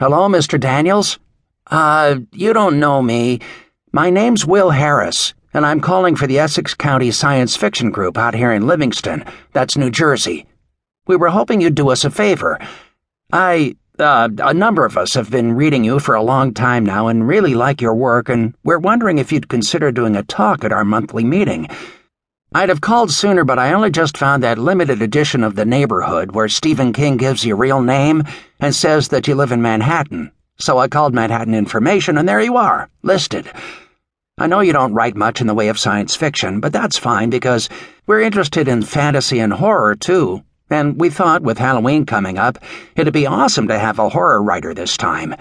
Hello, Mr. Daniels? Uh, you don't know me. My name's Will Harris, and I'm calling for the Essex County Science Fiction Group out here in Livingston. That's New Jersey. We were hoping you'd do us a favor. I, uh, a number of us have been reading you for a long time now and really like your work, and we're wondering if you'd consider doing a talk at our monthly meeting. I'd have called sooner, but I only just found that limited edition of The Neighborhood where Stephen King gives your real name and says that you live in Manhattan. So I called Manhattan Information, and there you are, listed. I know you don't write much in the way of science fiction, but that's fine because we're interested in fantasy and horror too. And we thought with Halloween coming up, it'd be awesome to have a horror writer this time.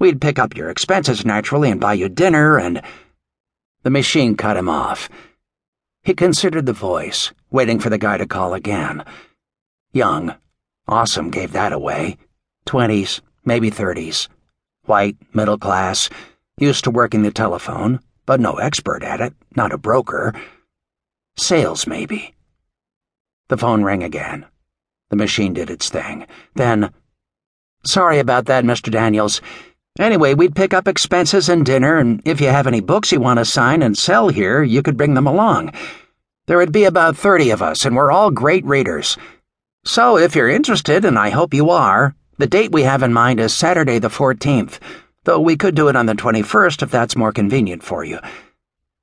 We'd pick up your expenses naturally and buy you dinner and. The machine cut him off. He considered the voice, waiting for the guy to call again. Young. Awesome gave that away. Twenties, maybe thirties. White, middle class, used to working the telephone, but no expert at it, not a broker. Sales, maybe. The phone rang again. The machine did its thing. Then, Sorry about that, Mr. Daniels. Anyway, we'd pick up expenses and dinner, and if you have any books you want to sign and sell here, you could bring them along. There would be about 30 of us, and we're all great readers. So, if you're interested, and I hope you are, the date we have in mind is Saturday the 14th, though we could do it on the 21st if that's more convenient for you.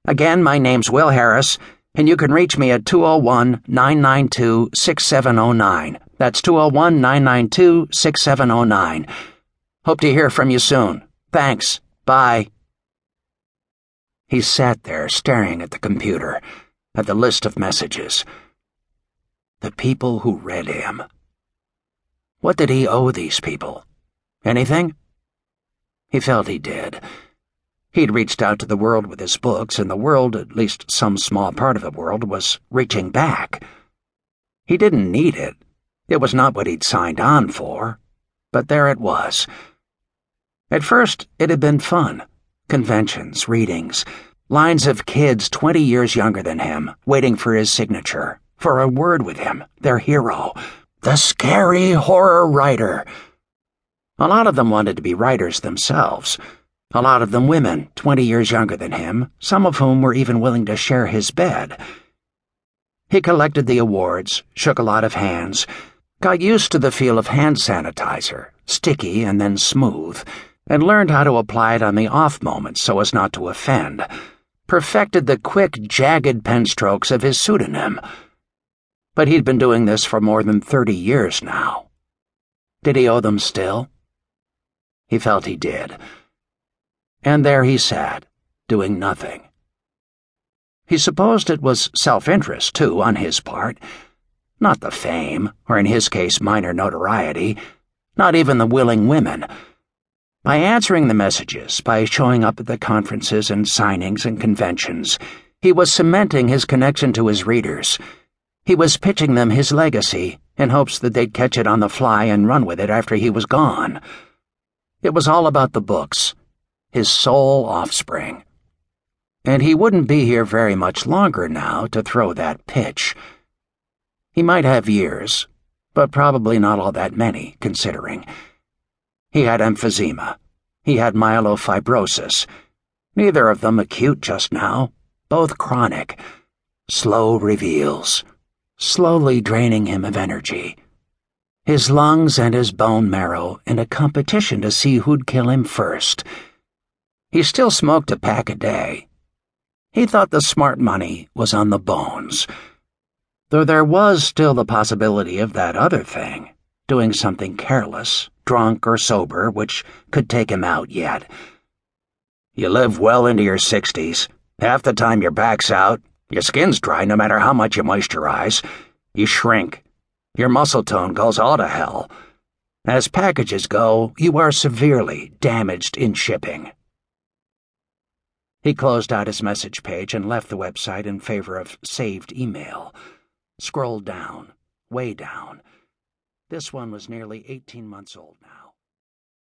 Again, my name's Will Harris, and you can reach me at 201 992 6709. That's 201 992 6709. Hope to hear from you soon. Thanks. Bye. He sat there staring at the computer, at the list of messages. The people who read him. What did he owe these people? Anything? He felt he did. He'd reached out to the world with his books, and the world, at least some small part of the world, was reaching back. He didn't need it. It was not what he'd signed on for. But there it was at first, it had been fun conventions, readings, lines of kids 20 years younger than him, waiting for his signature, for a word with him, their hero, the scary horror writer. A lot of them wanted to be writers themselves. A lot of them women, 20 years younger than him, some of whom were even willing to share his bed. He collected the awards, shook a lot of hands, got used to the feel of hand sanitizer, sticky and then smooth and learned how to apply it on the off moments so as not to offend, perfected the quick, jagged pen strokes of his pseudonym. But he'd been doing this for more than thirty years now. Did he owe them still? He felt he did. And there he sat, doing nothing. He supposed it was self interest, too, on his part. Not the fame, or in his case, minor notoriety, not even the willing women by answering the messages, by showing up at the conferences and signings and conventions, he was cementing his connection to his readers. He was pitching them his legacy in hopes that they'd catch it on the fly and run with it after he was gone. It was all about the books, his sole offspring. And he wouldn't be here very much longer now to throw that pitch. He might have years, but probably not all that many, considering. He had emphysema. He had myelofibrosis. Neither of them acute just now, both chronic. Slow reveals, slowly draining him of energy. His lungs and his bone marrow in a competition to see who'd kill him first. He still smoked a pack a day. He thought the smart money was on the bones. Though there was still the possibility of that other thing, doing something careless drunk or sober, which could take him out yet. You live well into your sixties. Half the time your back's out, your skin's dry no matter how much you moisturize. You shrink. Your muscle tone goes all to hell. As packages go, you are severely damaged in shipping. He closed out his message page and left the website in favor of saved email. Scrolled down, way down this one was nearly 18 months old now.